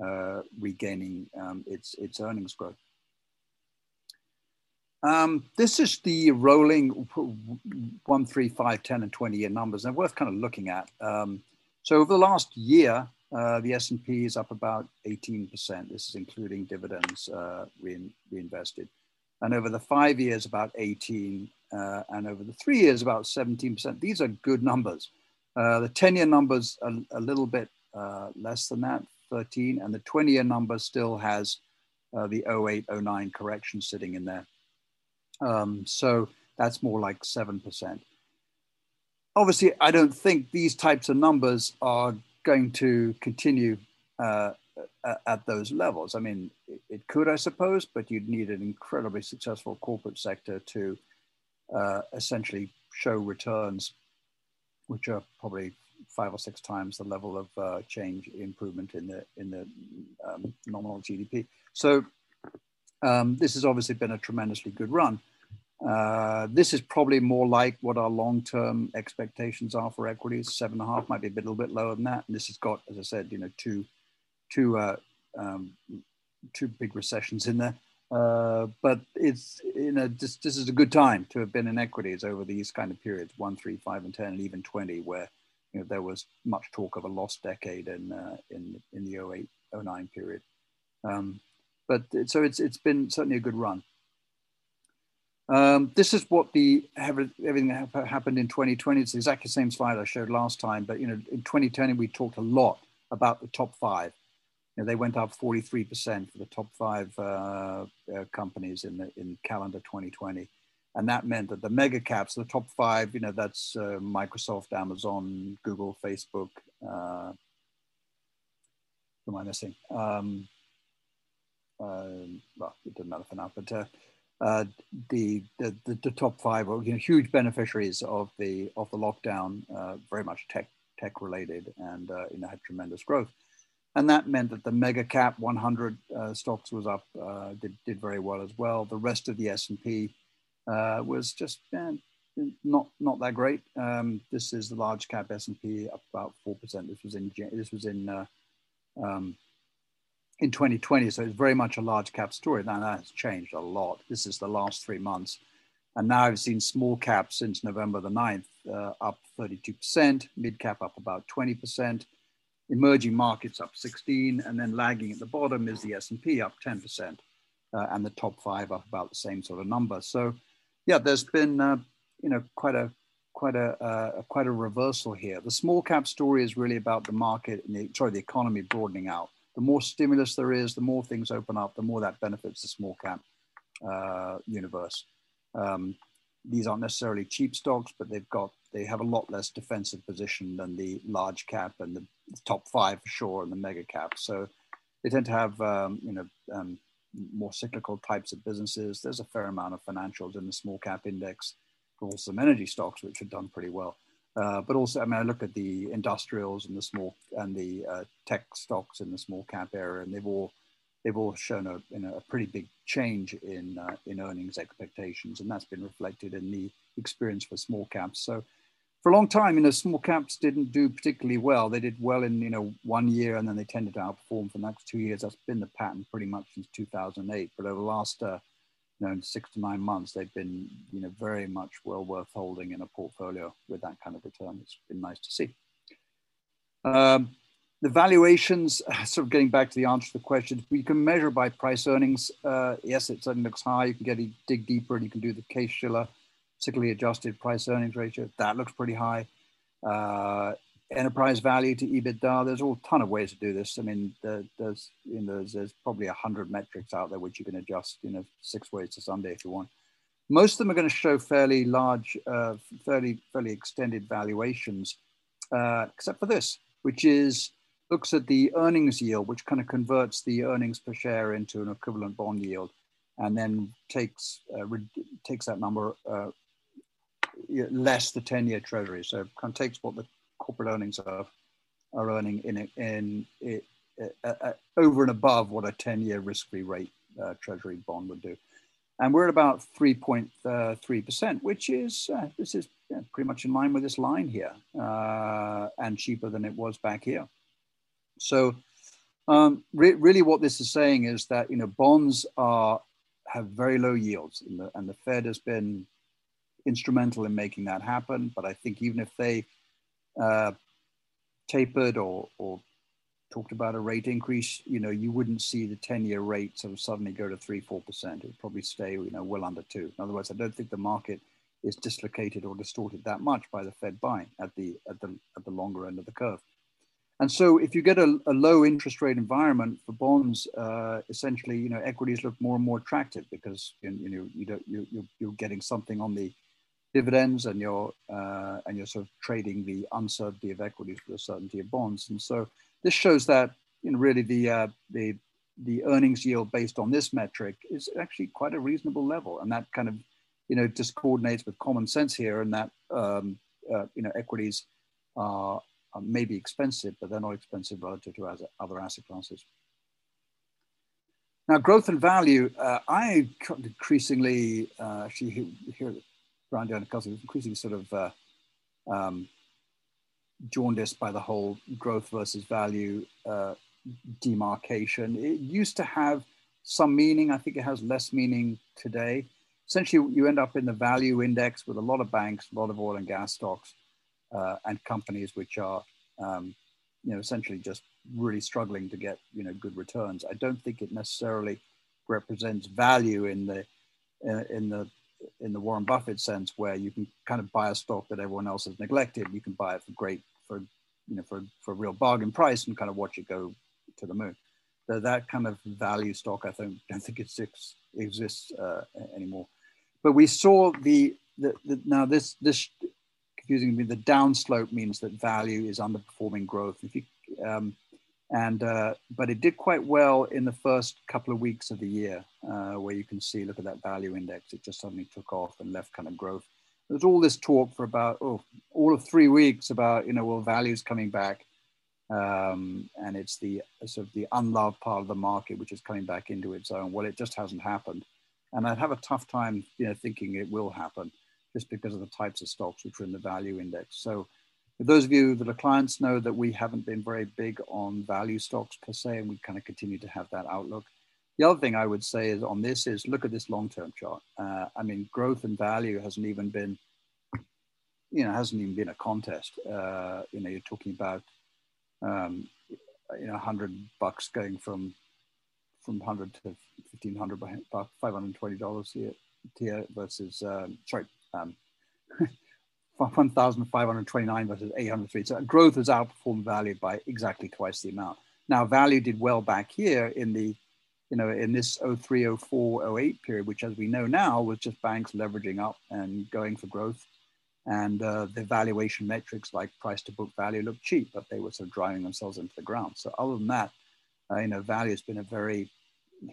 uh, regaining um, its, its earnings growth. Um, this is the rolling one, three, five, 10, and 20 year numbers. and worth kind of looking at. Um, so over the last year, uh, the S&P is up about 18%. This is including dividends uh, reinvested. And over the five years, about 18, uh, and over the three years, about 17%. These are good numbers. Uh, the 10 year numbers are a little bit uh, less than that, 13, and the 20 year number still has uh, the 08, 09 correction sitting in there. Um, so that's more like 7%. Obviously, I don't think these types of numbers are going to continue uh, at those levels. I mean, it could, I suppose, but you'd need an incredibly successful corporate sector to uh, essentially show returns which are probably five or six times the level of uh, change improvement in the in the um, nominal GDP. So um, this has obviously been a tremendously good run. Uh, this is probably more like what our long-term expectations are for equities. Seven and a half might be a, bit, a little bit lower than that. And this has got, as I said, you know, two, two, uh, um, two big recessions in there. Uh, but it's you know this, this is a good time to have been in equities over these kind of periods one three five and ten and even 20 where you know there was much talk of a lost decade in uh, in in the 08 09 period. Um, but so it's it's been certainly a good run. Um, this is what the everything that happened in 2020 it's exactly the same slide i showed last time but you know in 2020 we talked a lot about the top five. You know, they went up 43% for the top five uh, uh, companies in the in calendar 2020, and that meant that the mega caps, the top five, you know, that's uh, Microsoft, Amazon, Google, Facebook. Uh, who am I missing? Um, uh, well, it doesn't matter for now, but uh, uh, the, the, the top five were you know, huge beneficiaries of the of the lockdown, uh, very much tech tech related, and uh, you know had tremendous growth and that meant that the mega cap 100 uh, stocks was up, uh, did, did very well as well. The rest of the S&P uh, was just not not that great. Um, this is the large cap S&P up about four percent. This was in this was in uh, um, in 2020, so it's very much a large cap story. Now that has changed a lot. This is the last three months. And now I've seen small cap since November the 9th uh, up 32%, mid cap up about 20%, emerging markets up 16, and then lagging at the bottom is the S&P up 10%, uh, and the top five up about the same sort of number. So, yeah, there's been uh, you know quite a quite a uh, quite a reversal here. The small cap story is really about the market and the sorry the economy broadening out. The more stimulus there is, the more things open up, the more that benefits the small cap uh, universe. Um, these aren't necessarily cheap stocks, but they've got they have a lot less defensive position than the large cap and the top five for sure and the mega cap. So they tend to have um, you know um, more cyclical types of businesses. There's a fair amount of financials in the small cap index, also some energy stocks which have done pretty well. Uh, but also, I mean, I look at the industrials and the small and the uh, tech stocks in the small cap area, and they've all they've all shown a, you know, a pretty big change in uh, in earnings expectations, and that's been reflected in the experience for small caps. So for a long time, you know, small caps didn't do particularly well. They did well in you know one year, and then they tended to outperform for the next two years. That's been the pattern pretty much since 2008. But over the last uh, you know six to nine months, they've been you know very much well worth holding in a portfolio with that kind of return. It's been nice to see. Um, the valuations, *sighs* sort of getting back to the answer to the question, we can measure by price earnings. Uh, yes, it certainly looks high. You can get dig deeper and you can do the Case-Shiller cyclically adjusted price earnings ratio. That looks pretty high. Uh, enterprise value to EBITDA. There's all ton of ways to do this. I mean, the, there's you know there's, there's probably a hundred metrics out there which you can adjust. You know, six ways to Sunday if you want. Most of them are going to show fairly large, uh, fairly fairly extended valuations, uh, except for this, which is looks at the earnings yield, which kind of converts the earnings per share into an equivalent bond yield, and then takes uh, takes that number uh, less the 10-year treasury. So it kind of takes what the corporate earnings are are earning in in, in, in uh, uh, over and above what a 10-year risk-free rate uh, treasury bond would do. And we're at about 3.3%, which is, uh, this is yeah, pretty much in line with this line here uh, and cheaper than it was back here. So um, re really what this is saying is that, you know, bonds are, have very low yields the, and the Fed has been instrumental in making that happen. But I think even if they uh, tapered or, or talked about a rate increase, you know, you wouldn't see the 10-year rate sort of suddenly go to three, 4%. It would probably stay, you know, well under two. In other words, I don't think the market is dislocated or distorted that much by the Fed buying at the, at the, at the longer end of the curve. And so if you get a, a low interest rate environment for bonds, uh, essentially, you know, equities look more and more attractive because, you know, you don't, you, you're, you're getting something on the dividends and you're, uh, and you're sort of trading the uncertainty of equities for the certainty of bonds. And so this shows that you know, really the, uh, the, the earnings yield based on this metric is actually quite a reasonable level. And that kind of, you know, just coordinates with common sense here and that, um, uh, you know, equities are, are maybe expensive, but they're not expensive relative to other asset classes. Now, growth and value, uh, I increasingly, uh, actually here, around down the increasingly sort of uh, um, jaundiced by the whole growth versus value uh, demarcation. It used to have some meaning. I think it has less meaning today. Essentially, you end up in the value index with a lot of banks, a lot of oil and gas stocks, uh, and companies which are, um, you know, essentially just really struggling to get, you know, good returns. I don't think it necessarily represents value in the uh, in the in the Warren Buffett sense, where you can kind of buy a stock that everyone else has neglected. You can buy it for great for you know for for a real bargain price and kind of watch it go to the moon. So that kind of value stock, I think, don't think it exists uh, anymore. But we saw the, the, the now this this confusing me. The downslope means that value is underperforming growth. If you um, and uh, but it did quite well in the first couple of weeks of the year, uh, where you can see, look at that value index. It just suddenly took off and left kind of growth. There's all this talk for about oh, all of three weeks about you know well values coming back. Um, and it's the sort of the unloved part of the market which is coming back into its own. Well it just hasn't happened. And i'd have a tough time you know thinking it will happen just because of the types of stocks which are in the value index. So those of you that are clients know that we haven't been very big on value stocks per se and we kind of continue to have that outlook the other thing I would say is on this is look at this long-term chart. Uh, I mean, growth and value hasn't even been, you know, hasn't even been a contest. Uh, you know, you're talking about, um, you know, 100 bucks going from from 100 to 1500 bucks, 520 dollars here, here versus um, sorry, um, *laughs* 1,529 versus 803. So growth has outperformed value by exactly twice the amount. Now, value did well back here in the you know, in this 03, 04, 08 period, which as we know now was just banks leveraging up and going for growth. And uh, the valuation metrics like price to book value looked cheap, but they were sort of driving themselves into the ground. So other than that, uh, you know, value has been a very,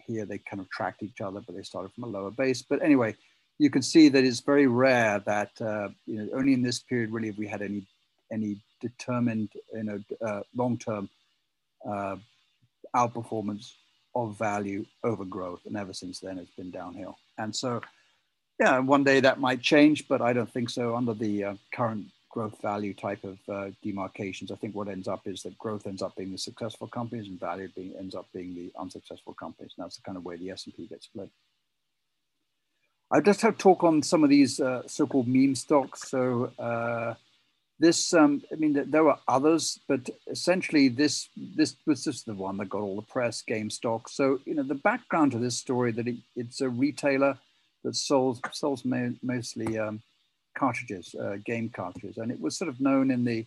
here they kind of tracked each other, but they started from a lower base. But anyway, you can see that it's very rare that, uh, you know, only in this period really have we had any, any determined, you know, uh, long-term uh, outperformance of value over growth. And ever since then, it's been downhill. And so, yeah, one day that might change, but I don't think so under the uh, current growth value type of uh, demarcations. I think what ends up is that growth ends up being the successful companies and value being, ends up being the unsuccessful companies. And that's the kind of way the S&P gets split. I just have talk on some of these uh, so-called meme stocks. So uh, this um, i mean there were others but essentially this this was just the one that got all the press GameStop so you know the background to this story that it, it's a retailer that sells sells mostly um, cartridges uh, game cartridges. And it was sort of known in the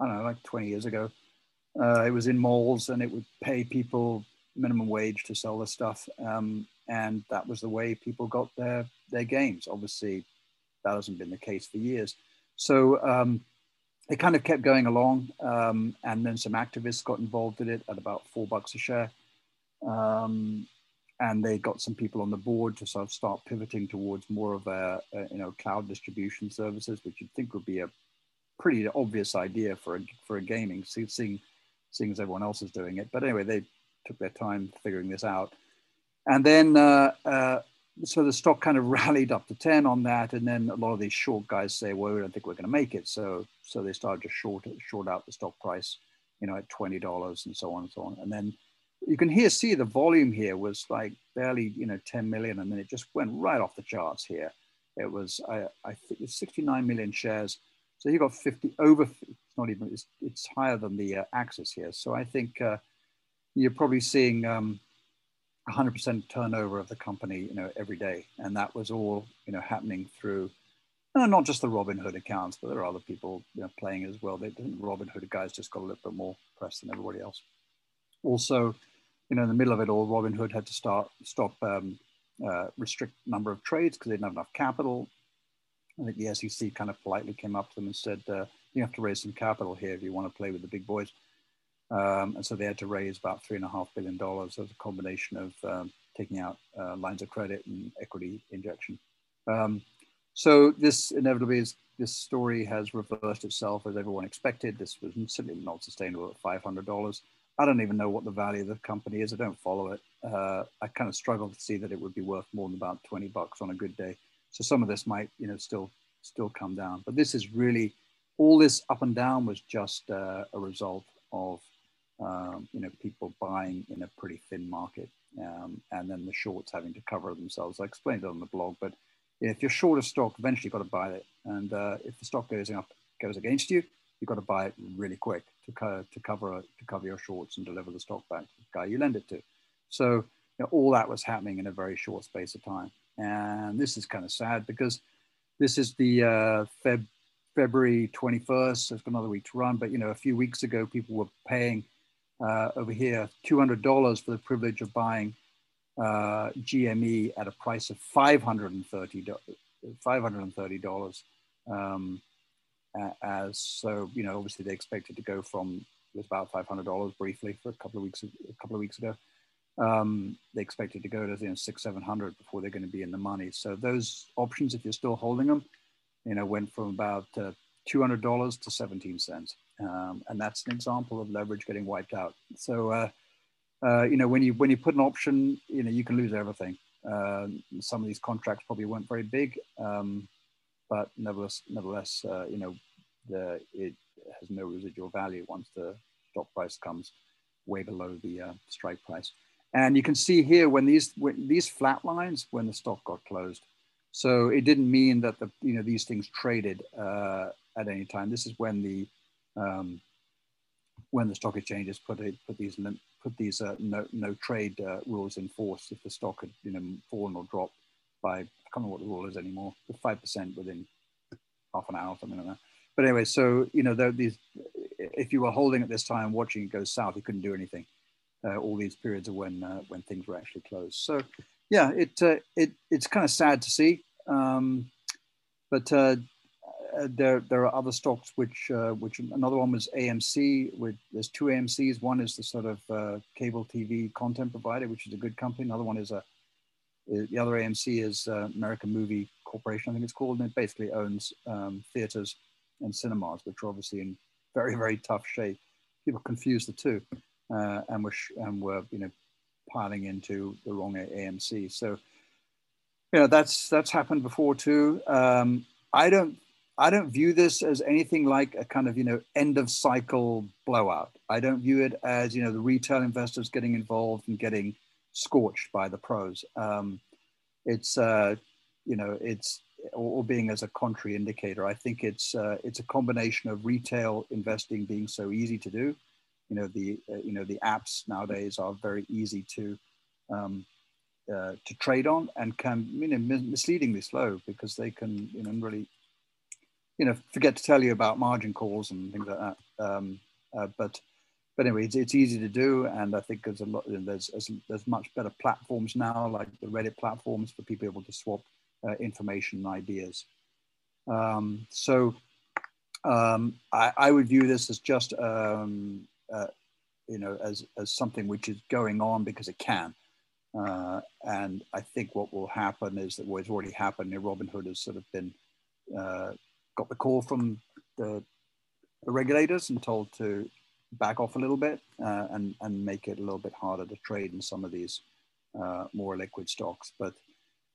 i don't know like 20 years ago. Uh, it was in malls and it would pay people minimum wage to sell the stuff. Um, and that was the way people got their their games obviously that hasn't been the case for years so um, it kind of kept going along, um, and then some activists got involved in it at about four bucks a share. Um, and they got some people on the board to sort of start pivoting towards more of a, a, you know cloud distribution services, which you'd think would be a pretty obvious idea for a, for a gaming, seeing seeing as everyone else is doing it. But anyway, they took their time figuring this out, and then uh, uh, so the stock kind of *laughs* rallied up to ten on that, and then a lot of these short guys say, "Well, we don't think we're going to make it," so so they started to short short out the stock price, you know, at twenty dollars and so on and so on, and then you can here see the volume here was like barely you know 10 million. And then it just went right off the charts here. It was i, I think it's 69 million shares. So you got 50 over it's not even it's, it's higher than the uh, axis here. So i think uh, you're probably seeing um, 100% turnover of the company you know every day and that was all you know happening through uh, not just the Robinhood accounts, but there are other people you know, playing as well. They, the Robinhood guys just got a little bit more press than everybody else. Also, you know, in the middle of it all, Robinhood had to start stop um, uh, restrict number of trades because they didn't have enough capital. I think the SEC kind of politely came up to them and said, uh, "You have to raise some capital here if you want to play with the big boys." Um, and so they had to raise about three and a half billion dollars as a combination of um, taking out uh, lines of credit and equity injection. Um, so this inevitably is this story has reversed itself as everyone expected. This was simply not sustainable at five hundred dollars. I don't even know what the value of the company is. I don't follow it. Uh, I kind of struggle to see that it would be worth more than about 20 bucks on a good day. So some of this might, you know, still still come down. But this is really all this up and down was just uh, a result of um, you know people buying in a pretty thin market, um, and then the shorts having to cover themselves. I explained it on the blog, but if you're short of stock, eventually you've got to buy it. And uh, if the stock goes up, goes against you, you've got to buy it really quick to, co- to cover to cover your shorts and deliver the stock back to the guy you lend it to. So you know, all that was happening in a very short space of time, and this is kind of sad because this is the uh, Feb February 21st. So it's got another week to run, but you know, a few weeks ago, people were paying uh, over here $200 for the privilege of buying uh, GME at a price of $530. $530. Um, as so you know obviously they expected to go from it was about five hundred dollars briefly for a couple of weeks a couple of weeks ago. Um, they expected to go to you know six seven hundred before they're going to be in the money. So those options, if you're still holding them, you know went from about uh, two hundred dollars to seventeen cents, um, and that's an example of leverage getting wiped out. So uh, uh, you know when you when you put an option, you know you can lose everything. Uh, some of these contracts probably weren't very big. Um, but nevertheless, nevertheless, uh, you know, the, it has no residual value once the stock price comes way below the uh, strike price. And you can see here when these when these flat lines when the stock got closed. So it didn't mean that the you know these things traded uh, at any time. This is when the um, when the stock exchanges put put these put these uh, no no trade uh, rules in force if the stock had you know fallen or dropped by I can't remember what the rule is anymore, but 5% within half an hour something like that. But anyway, so, you know, these, if you were holding at this time, watching it go south, you couldn't do anything. Uh, all these periods of when, uh, when things were actually closed. So yeah, it, uh, it, it's kind of sad to see. Um, but uh, there, there are other stocks which, uh, which another one was AMC. With there's two AMC's. One is the sort of cable TV content provider, which is a good company. Another one is a the other AMC is uh, American Movie Corporation, I think it's called, and it basically owns um, theaters and cinemas, which are obviously in very, very tough shape. People confuse the two, uh, and were and were you know piling into the wrong AMC. So you know that's that's happened before too. Um, I don't I don't view this as anything like a kind of you know end of cycle blowout. I don't view it as you know the retail investors getting involved and getting scorched by the pros. Um, it's uh, you know it's or, being as a contrary indicator. I think it's uh, it's a combination of retail investing being so easy to do. You know the uh, you know the apps nowadays are very easy to um, uh, to trade on and can you know misleadingly slow because they can you know really you know forget to tell you about margin calls and things like that. Um, uh, but but anyway, it's, it's easy to do, and I think there's a lot. There's, there's much better platforms now, like the Reddit platforms, for people able to swap uh, information and ideas. Um, so, Um, I, I, would view this as just, um, uh, you know, as, as something which is going on because it can. Uh, and I think what will happen is that what has already happened, in Robinhood has sort of been, uh, got the call from the, the, regulators and told to back off a little bit uh, and, and make it a little bit harder to trade in some of these uh, more liquid stocks. But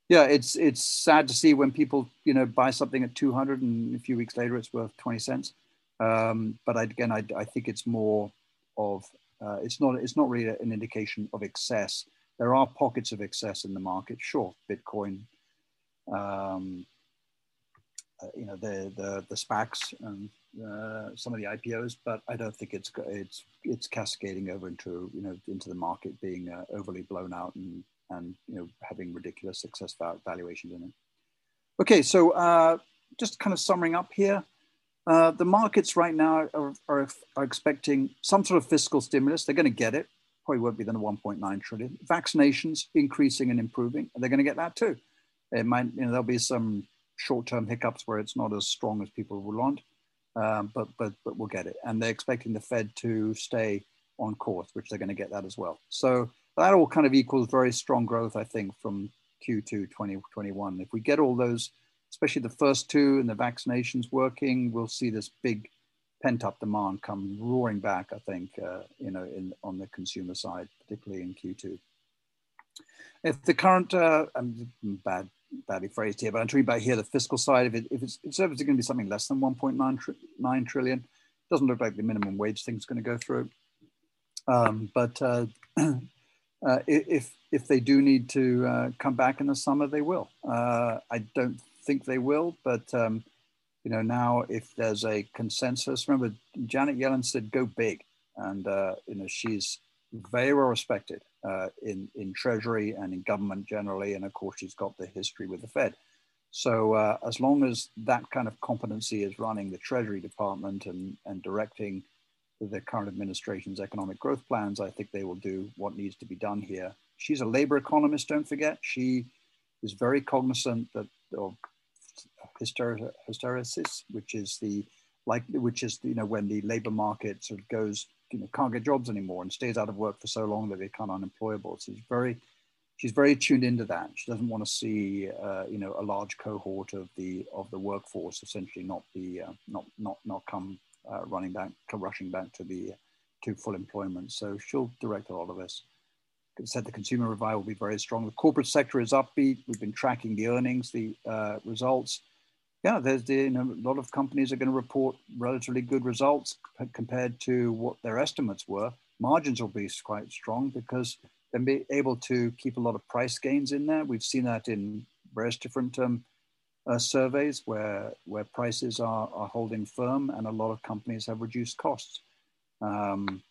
yeah, it's it's sad to see when people you know buy something at 200 and a few weeks later it's worth 20 cents. Um, but I, again, I, I think it's more of uh, it's not it's not really an indication of excess. There are pockets of excess in the market. Sure, Bitcoin, um, you know the the the SPACs and uh, some of the IPOs, but I don't think it's it's it's cascading over into you know into the market being uh, overly blown out and and you know having ridiculous success valuations in it. Okay, so uh, just kind of summing up here, uh, the markets right now are, are, are, expecting some sort of fiscal stimulus. They're going to get it. Probably won't be the 1.9 trillion. Vaccinations increasing and improving. They're going to get that too. It might, you know, there'll be some short-term hiccups where it's not as strong as people would want, um, but but but we'll get it. And they're expecting the Fed to stay on course, which they're going to get that as well. So that all kind of equals very strong growth, I think, from Q2 2021. If we get all those, especially the first two and the vaccinations working, we'll see this big pent up demand come roaring back, I think, uh, you know, in, on the consumer side, particularly in Q2. If the current, uh, bad, badly phrased here, but I'm talking about here the fiscal side. If, it, if it's, it's going to be something less than 1.9 tri- 9 trillion, doesn't look like the minimum wage thing's going to go through. Um, but uh, *clears throat* uh, if if they do need to uh, come back in the summer, they will. Uh, I don't think they will, but um, you know now if there's a consensus, remember Janet Yellen said go big, and uh, you know she's very well respected uh, in in Treasury and in government generally, and of course she's got the history with the Fed. So uh, as long as that kind of competency is running the Treasury Department and and directing the current administration's economic growth plans, I think they will do what needs to be done here. She's a labor economist, don't forget. She is very cognizant that of hysteresis, which is the like which is you know when the labor market sort of goes you know can't get jobs anymore and stays out of work for so long that they become unemployable. So she's very she's very tuned into that. She doesn't want to see uh, you know a large cohort of the of the workforce essentially not be uh, not not not come uh, running back, rushing back to the to full employment. So she'll direct a lot of this. Said the consumer revival will be very strong. The corporate sector is upbeat. We've been tracking the earnings, the uh, results. Yeah, there's the, you know, a lot of companies are going to report relatively good results compared to what their estimates were. Margins will be quite strong because they'll be able to keep a lot of price gains in there. We've seen that in various different um, uh, surveys where where prices are, are holding firm and a lot of companies have reduced costs. Um,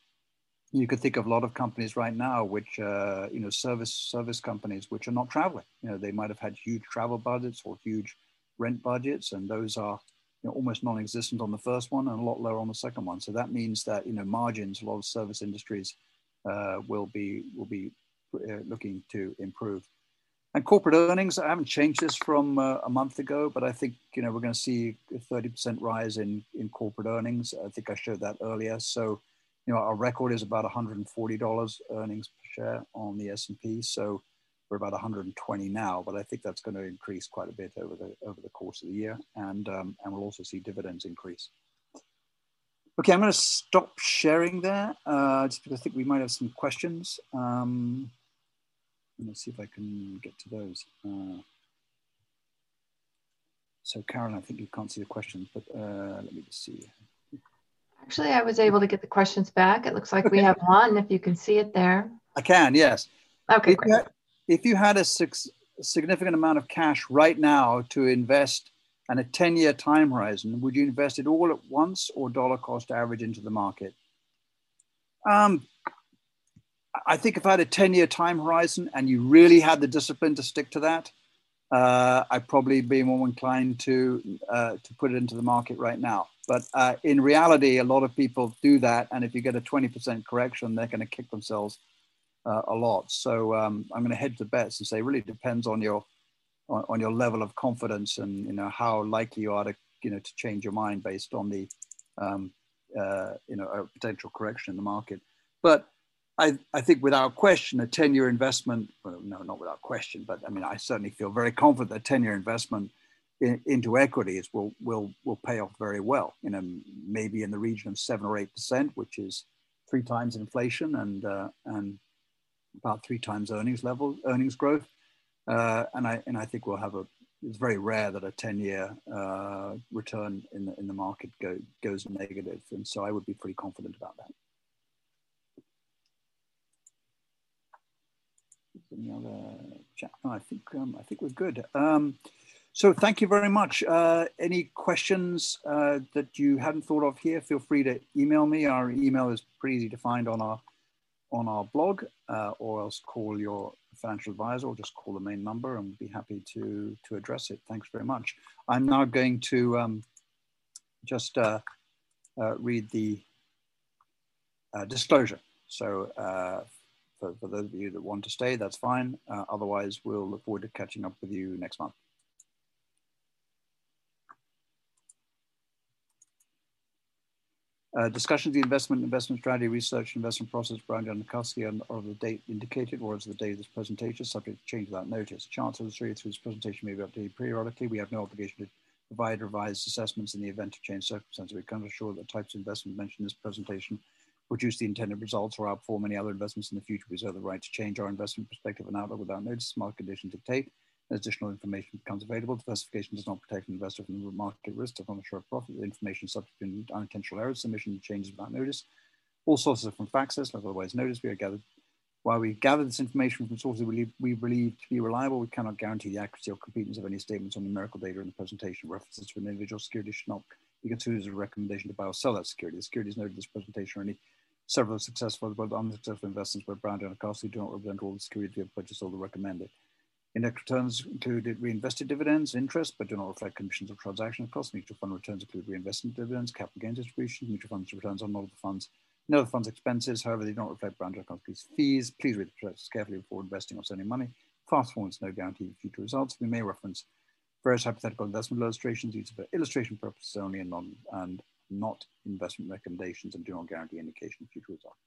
you could think of a lot of companies right now, which uh, you know service service companies which are not traveling. You know they might have had huge travel budgets or huge rent budgets, and those are you know, almost non-existent on the first one and a lot lower on the second one. So that means that you know margins, a lot of service industries uh, will be will be uh, looking to improve. And corporate earnings, I haven't changed this from uh, a month ago, but I think you know we're going to see a 30% rise in in corporate earnings. I think I showed that earlier. So, you know, our record is about $140 earnings per share on the S&P. So we're about 120 now, but I think that's going to increase quite a bit over the over the course of the year, and um, and we'll also see dividends increase. Okay, I'm going to stop sharing there uh, just because I think we might have some questions. Um, Let's see if I can get to those. Uh, so Karen, I think you can't see the questions, but uh, let me just see. Actually, I was able to get the questions back. It looks like we *laughs* have one, if you can see it there. I can, yes. Okay, if, you had, if you had a significant amount of cash right now to invest and a 10 year time horizon, would you invest it all at once or dollar cost average into the market? Um, I think if I had a 10 year time horizon and you really had the discipline to stick to that, uh, I'd probably be more inclined to, uh, to put it into the market right now. But uh, in reality, a lot of people do that. And if you get a 20% correction, they're going to kick themselves uh, a lot. So um, I'm going to head to bets and say, really depends on your, on, on your level of confidence and you know how likely you are to you know, to change your mind based on the, um, uh, you know, a potential correction in the market. But I, I think without question, a 10 year investment, well, no, not without question, but I mean, I certainly feel very confident that 10 year investment in, into equities will, will, will pay off very well, you know, maybe in the region of seven or 8%, which is three times inflation and, uh, and about three times earnings level, earnings growth. Uh, and, I, and I think we'll have a, it's very rare that a 10 year uh, return in the, in the market go, goes negative. And so I would be pretty confident about that. any other chat? No, I think um, I think we're good. Um, so thank you very much. Uh, any questions uh, that you hadn't thought of here? Feel free to email me. Our email is pretty easy to find on our on our blog, uh, or else call your financial advisor, or just call the main number, and we'll be happy to to address it. Thanks very much. I'm now going to um, just uh, uh, read the uh, disclosure. So for, for those of you that want to stay, that's fine. Uh, otherwise, we'll look forward to catching up with you next month. Uh, discussion of the investment, investment strategy, research, investment process, Brown and Nikoski, and of the date indicated or as the date of this presentation, subject to change without notice. Chance illustrated through this presentation may be updated periodically. We have no obligation to provide revised assessments in the event of changed circumstances. We can assure that the types of investment mentioned in this presentation produce the intended results or outperform any other investments in the future. We reserve the right to change our investment perspective and outlook without notice. Market conditions dictate. Additional information becomes available, diversification does not protect an investor from market risk, not ensure profit. The information subject to unintentional errors, submission changes without notice. All sources are from FactSet, otherwise noticed. We are gathered while we gather this information from sources we, we believe to be reliable, we cannot guarantee the accuracy or completeness of any statements on numerical data in the presentation. References to an individual security should not be considered as a recommendation to buy or sell that security. The securities noted in this presentation are any Several successful but unsuccessful investments by Brown and Costly do not represent all the security of purchase or the recommended. Index returns include reinvested dividends, interest, but do not reflect commissions or transaction costs. Mutual fund returns include reinvestment dividends, capital gains distributions, mutual funds returns on all the funds, and other funds expenses. However, they do not reflect and Costly's fees. Please read the prospectus carefully before investing or sending money. Fast performance no guarantee of future results. We may reference various hypothetical investment illustrations used for illustration purposes only and, non, and not investment recommendations and do not guarantee indication of future results.